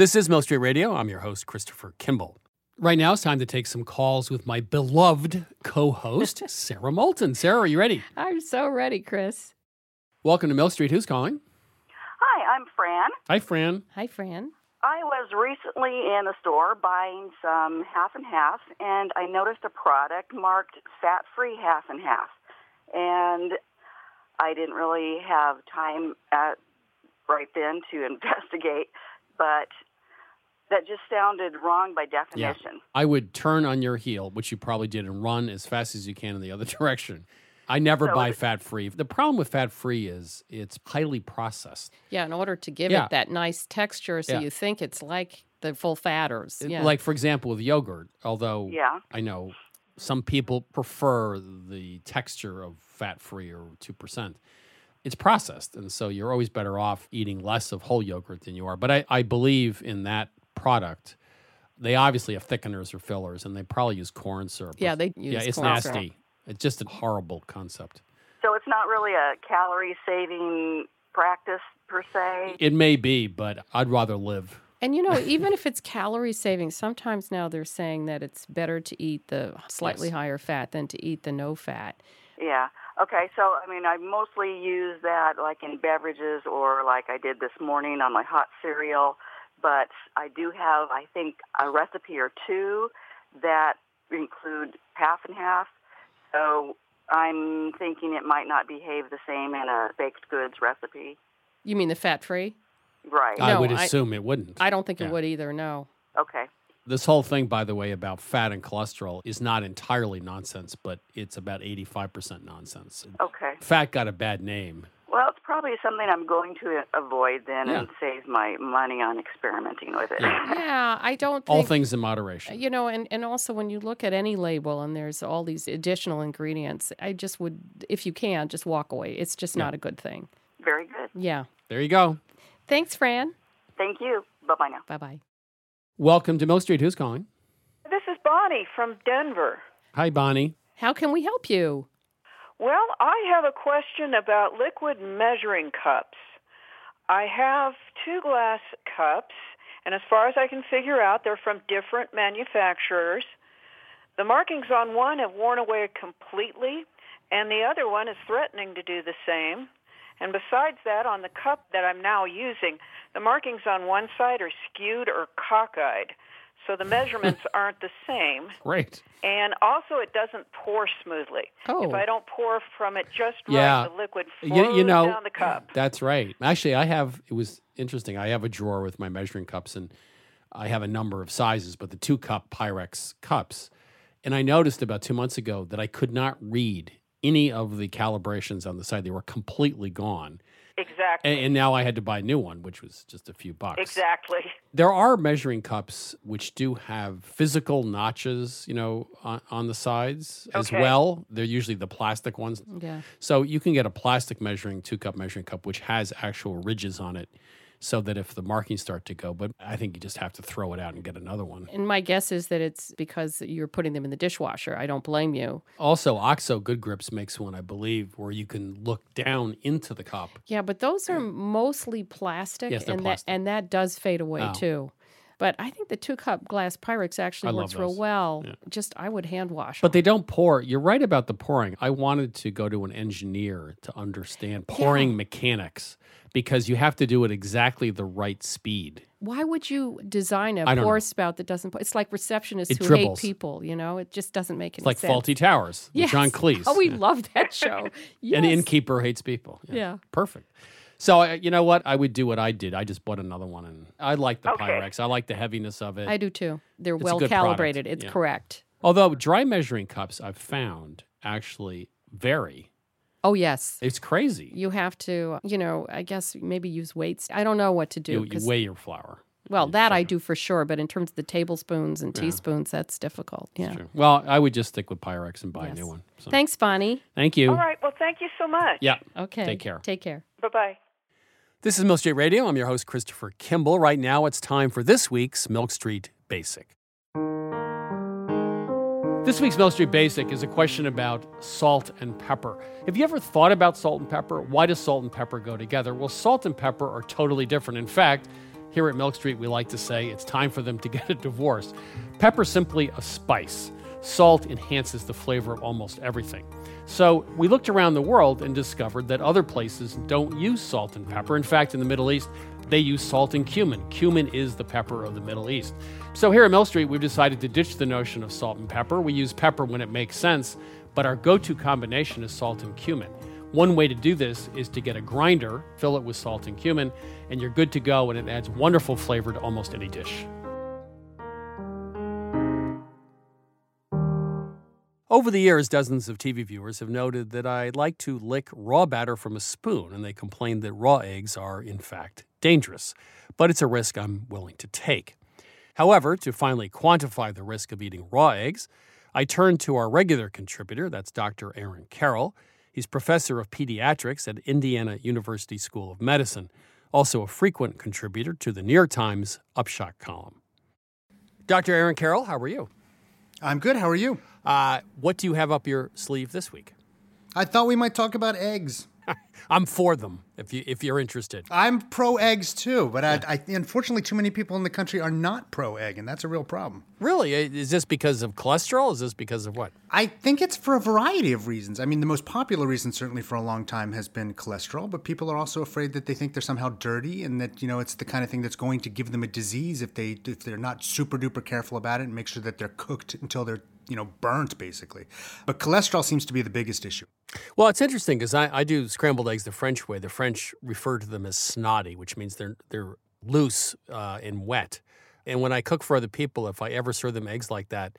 Speaker 1: This is Milk Street Radio. I'm your host, Christopher Kimball. Right now, it's time to take some calls with my beloved co host, Sarah Moulton. Sarah, are you ready?
Speaker 5: I'm so ready, Chris.
Speaker 1: Welcome to Milk Street. Who's calling?
Speaker 13: Hi, I'm Fran.
Speaker 1: Hi, Fran.
Speaker 5: Hi, Fran.
Speaker 13: I was recently in a store buying some half and half, and I noticed a product marked fat free half and half. And I didn't really have time at right then to investigate, but that just sounded wrong by definition. Yeah.
Speaker 1: I would turn on your heel, which you probably did, and run as fast as you can in the other direction. I never
Speaker 13: So
Speaker 1: buy fat free. The problem with fat free is it's highly processed.
Speaker 5: Yeah, in order to give
Speaker 1: Yeah.
Speaker 5: it that nice texture so
Speaker 1: Yeah.
Speaker 5: you think it's like the full fatters. Yeah.
Speaker 1: Like, for example, with yogurt, although
Speaker 13: Yeah.
Speaker 1: I know some people prefer the texture of fat free or 2%. it's processed. And so you're always better off eating less of whole yogurt than you are. But I, I believe in that product. They obviously have thickeners or fillers, and they probably use corn syrup.
Speaker 5: Yeah, they
Speaker 1: yeah,
Speaker 5: use
Speaker 1: it's
Speaker 5: corn syrup.
Speaker 1: nasty. It's just a horrible concept.
Speaker 13: So it's not really a calorie saving practice per se.
Speaker 1: It may be, but I'd rather live.
Speaker 5: And you know, even if it's calorie saving, sometimes now they're saying that it's better to eat the slightly
Speaker 1: Yes.
Speaker 5: higher fat than to eat the no fat.
Speaker 13: Yeah. Okay. So I mean, I mostly use that like in beverages or like I did this morning on my hot cereal. But I do have, I think, a recipe or two that include half and half. So I'm thinking it might not behave the same in a baked goods recipe.
Speaker 5: You mean the fat free?
Speaker 13: Right.
Speaker 1: I
Speaker 5: No,
Speaker 1: would
Speaker 5: I-
Speaker 1: assume it wouldn't.
Speaker 5: I don't think
Speaker 1: Yeah.
Speaker 5: it would either. No.
Speaker 13: Okay.
Speaker 1: This whole thing, by the way, about fat and cholesterol is not entirely nonsense, but it's about 85% nonsense.
Speaker 13: Okay.
Speaker 1: Fat got a bad name.
Speaker 13: Well, it's probably something I'm going to avoid then
Speaker 1: Yeah.
Speaker 13: and save my money on experimenting with it.
Speaker 5: Yeah, I don't think
Speaker 1: All things in moderation.
Speaker 5: You know, and, and also when you look at any label and there's all these additional ingredients, I just would, if you can, just walk away. It's just
Speaker 1: Yeah.
Speaker 5: not a good thing.
Speaker 13: Very good.
Speaker 5: Yeah.
Speaker 1: There you go.
Speaker 5: Thanks, Fran.
Speaker 13: Thank you. Bye bye now.
Speaker 5: Bye bye.
Speaker 1: Welcome to Milk Street. Who's calling?
Speaker 14: This is Bonnie from Denver.
Speaker 1: Hi, Bonnie.
Speaker 5: How can we help you?
Speaker 14: Well, I have a question about liquid measuring cups. I have two glass cups, and as far as I can figure out, they're from different manufacturers. The markings on one have worn away completely, and the other one is threatening to do the same. And besides that, on the cup that I'm now using, the markings on one side are skewed or cockeyed, so the measurements aren't the same.
Speaker 1: Great.
Speaker 14: And also, it doesn't pour smoothly.
Speaker 5: Oh.
Speaker 14: If I don't pour from it just
Speaker 1: Yeah.
Speaker 14: right, the liquid
Speaker 1: You,
Speaker 14: flows
Speaker 1: you know,
Speaker 14: down the cup.
Speaker 1: that's right. Actually, I have, it was interesting. I have a drawer with my measuring cups, and I have a number of sizes, but the two cup Pyrex cups. And I noticed about two months ago that I could not read any of the calibrations on the side, they were completely gone.
Speaker 14: Exactly.
Speaker 1: And, and now I had to buy a new one, which was just a few bucks.
Speaker 14: Exactly.
Speaker 1: There are measuring cups which do have physical notches, you know, on, on the sides as
Speaker 14: Okay.
Speaker 1: well. They're usually the plastic ones.
Speaker 5: Yeah.
Speaker 1: So you can get a plastic measuring two cup measuring cup which has actual ridges on it, so that if the markings start to go, but I think you just have to throw it out and get another one.
Speaker 5: And my guess is that it's because you're putting them in the dishwasher. I don't blame you.
Speaker 1: Also, Oxo Good Grips makes one, I believe, where you can look down into the cup.
Speaker 5: Yeah, but those are mostly plastic,
Speaker 1: Yes,
Speaker 5: and
Speaker 1: plastic.
Speaker 5: that and that does fade away
Speaker 1: Oh.
Speaker 5: too. But I think the two cup glass Pyrex actually
Speaker 1: I
Speaker 5: works real well.
Speaker 1: Yeah.
Speaker 5: Just I would hand wash.
Speaker 1: But they don't pour. You're right about the pouring. I wanted to go to an engineer to understand pouring mechanics because you have to do it exactly the right speed.
Speaker 5: Why would you design a pour
Speaker 1: know.
Speaker 5: spout that doesn't? Pour? It's like receptionists
Speaker 1: It
Speaker 5: who
Speaker 1: dribbles.
Speaker 5: hate people. You know, it just doesn't make any
Speaker 1: It's like
Speaker 5: sense.
Speaker 1: Fawlty Towers
Speaker 5: Yes.
Speaker 1: John Cleese.
Speaker 5: Oh, we
Speaker 1: Yeah.
Speaker 5: love that show.
Speaker 1: An innkeeper hates people.
Speaker 5: Yeah.
Speaker 1: Perfect. So I- you know what? I would do what I did. I just bought another one, and I like the
Speaker 5: Okay.
Speaker 1: Pyrex. I like the heaviness of it.
Speaker 5: I do too. They're
Speaker 1: It's
Speaker 5: well
Speaker 1: good product.
Speaker 5: calibrated. It's
Speaker 1: Yeah.
Speaker 5: correct.
Speaker 1: Although dry measuring cups, I've found actually vary.
Speaker 5: Oh yes.
Speaker 1: It's crazy.
Speaker 5: You have to, you know, I guess maybe use weights. I don't know what to do.
Speaker 1: You, you
Speaker 5: 'cause-
Speaker 1: weigh your flour.
Speaker 5: well, that I do for sure, but in terms of the tablespoons and
Speaker 1: Yeah.
Speaker 5: teaspoons, that's difficult. Yeah.
Speaker 1: Sure. Well, I would just stick with Pyrex and buy a new one. So.
Speaker 5: Thanks, Bonnie.
Speaker 1: Thank you.
Speaker 14: All right. Well, thank you so much.
Speaker 1: Yeah.
Speaker 5: Okay.
Speaker 1: Take care.
Speaker 5: Take care.
Speaker 14: Bye bye.
Speaker 1: This is Milk Street Radio. I'm your host, Christopher Kimball. Right now, it's time for this week's Milk Street Basic. This week's Milk Street Basic is a question about salt and pepper. Have you ever thought about salt and pepper? Why does salt and pepper go together? Well, salt and pepper are totally different. In fact, here at Milk Street, we like to say it's time for them to get a divorce. Pepper's simply a spice. Salt enhances the flavor of almost everything. So we looked around the world and discovered that other places don't use salt and pepper. In fact, in the Middle East, they use salt and cumin. Cumin is the pepper of the Middle East. So here at Milk Street, we've decided to ditch the notion of salt and pepper. We use pepper when it makes sense, but our go to combination is salt and cumin. One way to do this is to get a grinder, fill it with salt and cumin, and you're good to go, and it adds wonderful flavor to almost any dish. Over the years, dozens of TV viewers have noted that I like to lick raw batter from a spoon, and they complain that raw eggs are, in fact, dangerous. But it's a risk I'm willing to take. However, to finally quantify the risk of eating raw eggs, I turned to our regular contributor, that's Dr. Aaron Carroll. He's professor of pediatrics at Indiana University School of Medicine, also a frequent contributor to the New York Times Upshot column. Dr. Aaron Carroll, how are you?
Speaker 15: I'm good. How are you?
Speaker 1: Uh, what do you have up your sleeve this week?
Speaker 15: I thought we might talk about eggs.
Speaker 1: I'm for them if you if you're interested.
Speaker 15: I'm pro eggs too, but I, I, unfortunately, too many people in the country are not pro egg, and that's a real problem.
Speaker 1: Really? Is this because of cholesterol? Is this because of what?
Speaker 15: I think it's for a variety of reasons. I mean, the most popular reason, certainly for a long time, has been cholesterol, but people are also afraid that they think they're somehow dirty, and that you know it's the kind of thing that's going to give them a disease if they if they're not super duper careful about it and make sure that they're cooked until they're you know burnt basically. But cholesterol seems to be the biggest issue.
Speaker 1: Well, it's interesting because I, I do scrambled eggs the French way. The French refer to them as snotty, which means they're they're loose uh, and wet. And when I cook for other people, if I ever serve them eggs like that,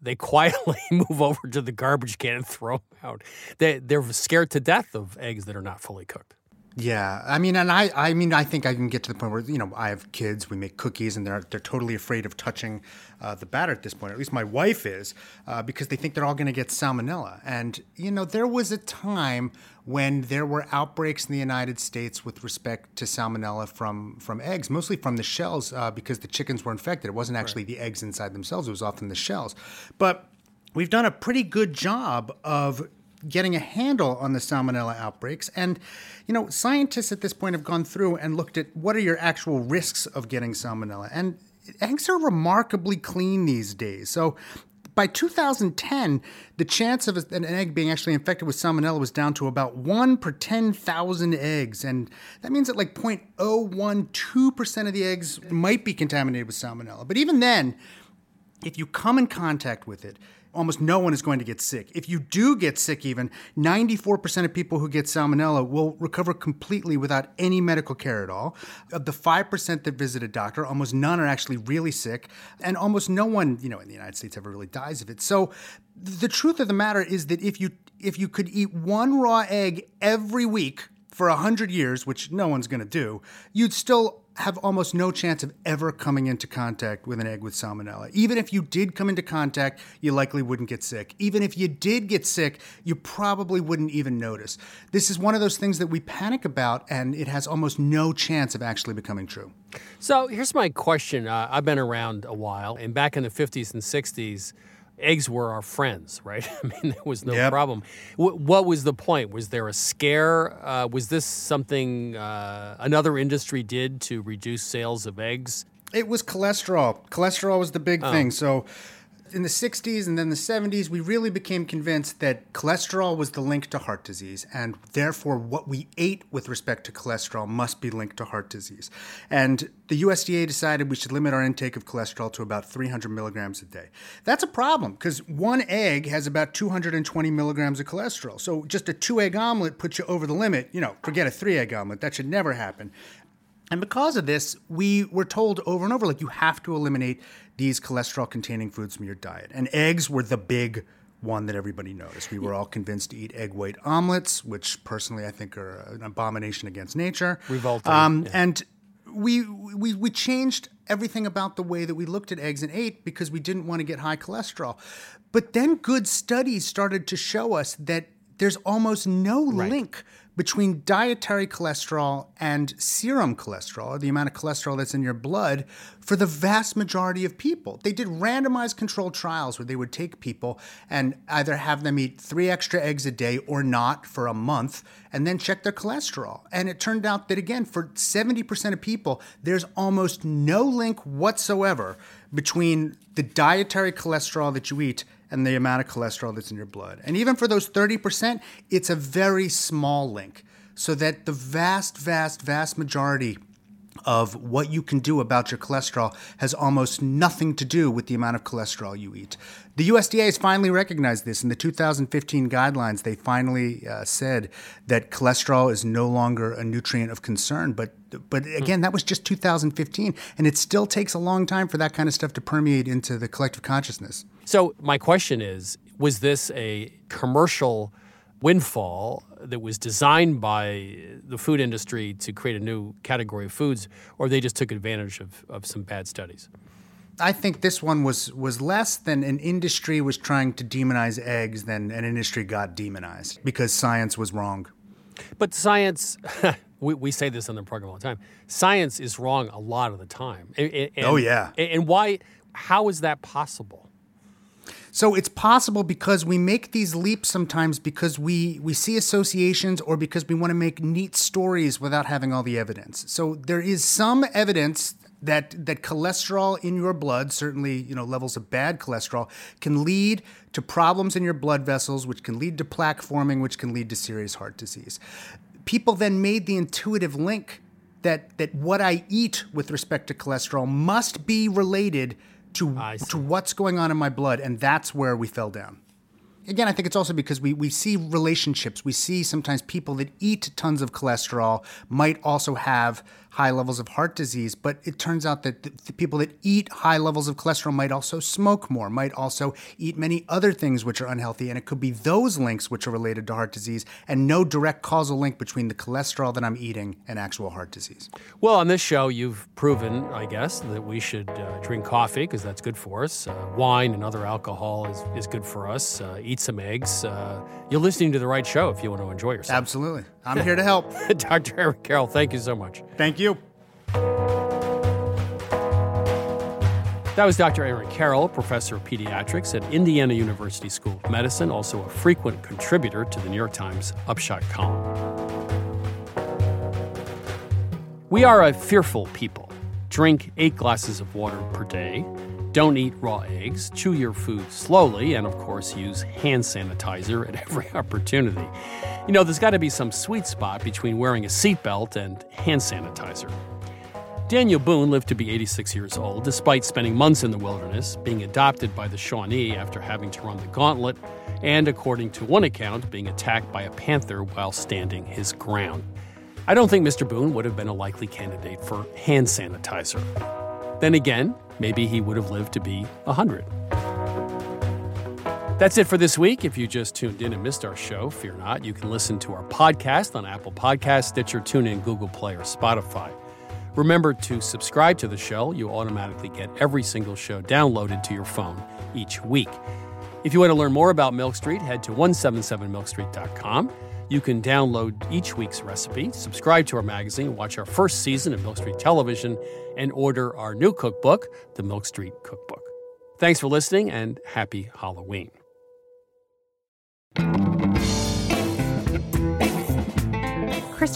Speaker 1: they quietly move over to the garbage can and throw them out. They they're scared to death of eggs that are not fully cooked.
Speaker 15: Yeah, I mean, and I, I mean, I think I can get to the point where you know I have kids. We make cookies, and they're they're totally afraid of touching uh, the batter at this point. At least my wife is, uh, because they think they're all going to get salmonella. And you know, there was a time when there were outbreaks in the United States with respect to salmonella from from eggs, mostly from the shells, uh, because the chickens were infected. It wasn't actually right. the eggs inside themselves; it was often the shells. But we've done a pretty good job of getting a handle on the salmonella outbreaks. And, you know, scientists at this point have gone through and looked at what are your actual risks of getting salmonella. And eggs are remarkably clean these days. So by 2010, the chance of an egg being actually infected with salmonella was down to about 1 per 10,000 eggs. And that means that like 0.012% of the eggs might be contaminated with salmonella. But even then, if you come in contact with it, almost no one is going to get sick. If you do get sick, even 94% of people who get salmonella will recover completely without any medical care at all. Of the 5% that visit a doctor, almost none are actually really sick, and almost no one, you know, in the United States ever really dies of it. So the truth of the matter is that if you if you could eat one raw egg every week for 100 years, which no one's going to do, you'd still have almost no chance of ever coming into contact with an egg with salmonella. Even if you did come into contact, you likely wouldn't get sick. Even if you did get sick, you probably wouldn't even notice. This is one of those things that we panic about, and it has almost no chance of actually becoming true.
Speaker 1: So here's my question uh, I've been around a while, and back in the 50s and 60s, eggs were our friends, right? I mean, there was no yep. problem. W- what was the point? Was there a scare? Uh, was this something uh, another industry did to reduce sales of eggs?
Speaker 15: It was cholesterol. Cholesterol was the big oh. thing. So in the 60s and then the 70s, we really became convinced that cholesterol was the link to heart disease, and therefore what we ate with respect to cholesterol must be linked to heart disease. And the USDA decided we should limit our intake of cholesterol to about 300 milligrams a day. That's a problem because one egg has about 220 milligrams of cholesterol. So just a two egg omelet puts you over the limit. You know, forget a three egg omelet. That should never happen. And because of this, we were told over and over like, you have to eliminate these cholesterol containing foods from your diet. And eggs were the big one that everybody noticed. We were all convinced to eat egg white omelets, which personally I think are an abomination against nature.
Speaker 1: Revolting. Um,
Speaker 15: yeah. And we, we, we changed everything about the way that we looked at eggs and ate because we didn't want to get high cholesterol. But then good studies started to show us that there's almost no right. link between dietary cholesterol and serum cholesterol, or the amount of cholesterol that's in your blood, for the vast majority of people. They did randomized controlled trials where they would take people and either have them eat three extra eggs a day or not for a month and then check their cholesterol. And it turned out that, again, for 70% of people, there's almost no link whatsoever between the dietary cholesterol that you eat and the amount of cholesterol that's in your blood. And even for those 30%, it's a very small link. So that the vast, vast, vast majority of what you can do about your cholesterol has almost nothing to do with the amount of cholesterol you eat. The USDA has finally recognized this. In the 2015 guidelines, they finally uh, said that cholesterol is no longer a nutrient of concern. But but again, that was just 2015, and it still takes a long time for that kind of stuff to permeate into the collective consciousness.
Speaker 1: So my question is: Was this a commercial windfall that was designed by the food industry to create a new category of foods, or they just took advantage of, of some bad studies?
Speaker 15: I think this one was was less than an industry was trying to demonize eggs than an industry got demonized because science was wrong.
Speaker 1: But science, we, we say this on the program all the time. Science is wrong a lot of the time. And- and-
Speaker 15: Oh, yeah.
Speaker 1: And why? How is that possible?
Speaker 15: So it's possible because we make these leaps sometimes because we we see associations or because we want to make neat stories without having all the evidence. So there is some evidence that that cholesterol in your blood, certainly, you know, levels of bad cholesterol can lead to problems in your blood vessels which can lead to plaque forming which can lead to serious heart disease. People then made the intuitive link that that what I eat with respect to cholesterol must be related to to what's going on in my blood, and that's where we fell down. Again, I think it's also because we, we see relationships. We see sometimes people that eat tons of cholesterol might also have high levels of heart disease, but it turns out that the, the people that eat high levels of cholesterol might also smoke more, might also eat many other things which are unhealthy, and it could be those links which are related to heart disease, and no direct causal link between the cholesterol that I'm eating and actual heart disease.
Speaker 1: Well, on this show, you've proven, I guess, that we should uh, drink coffee because that's good for us. Uh, wine and other alcohol is, is good for us. Uh, eat some eggs. Uh, you're listening to the right show if you want to enjoy yourself.
Speaker 15: Absolutely. I'm here to help.
Speaker 1: Dr. Eric Carroll, thank you so much.
Speaker 15: Thank you.
Speaker 1: That was Dr. Aaron Carroll, professor of pediatrics at Indiana University School of Medicine, also a frequent contributor to the New York Times Upshot column. We are a fearful people. Drink eight glasses of water per day. Don't eat raw eggs. Chew your food slowly. And of course, use hand sanitizer at every opportunity. You know, there's got to be some sweet spot between wearing a seatbelt and hand sanitizer. Daniel Boone lived to be 86 years old, despite spending months in the wilderness, being adopted by the Shawnee after having to run the gauntlet, and according to one account, being attacked by a panther while standing his ground. I don't think Mr. Boone would have been a likely candidate for hand sanitizer. Then again, maybe he would have lived to be 100. That's it for this week. If you just tuned in and missed our show, fear not. You can listen to our podcast on Apple Podcasts, Stitcher, TuneIn, Google Play, or Spotify. Remember to subscribe to the show. You'll automatically get every single show downloaded to your phone each week. If you want to learn more about Milk Street, head to 177milkstreet.com. You can download each week's recipe, subscribe to our magazine, watch our first season of Milk Street Television, and order our new cookbook, The Milk Street Cookbook. Thanks for listening and happy Halloween.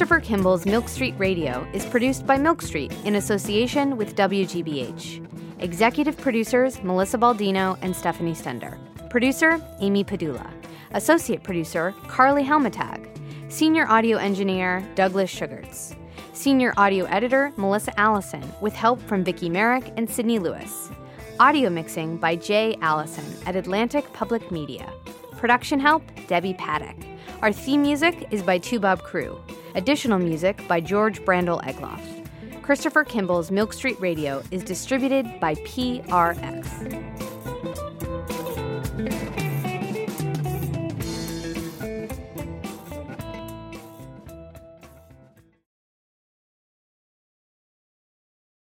Speaker 10: Christopher Kimball's Milk Street Radio is produced by Milk Street in association with WGBH. Executive producers Melissa Baldino and Stephanie Stender. Producer Amy Padula. Associate producer Carly Helmetag. Senior audio engineer Douglas Sugarts. Senior audio editor Melissa Allison with help from Vicki Merrick and Sydney Lewis. Audio mixing by Jay Allison at Atlantic Public Media. Production help Debbie Paddock. Our theme music is by Toubab Krewe. Additional music by George Brandl Egloff. Christopher Kimball's Milk Street Radio is distributed by PRX.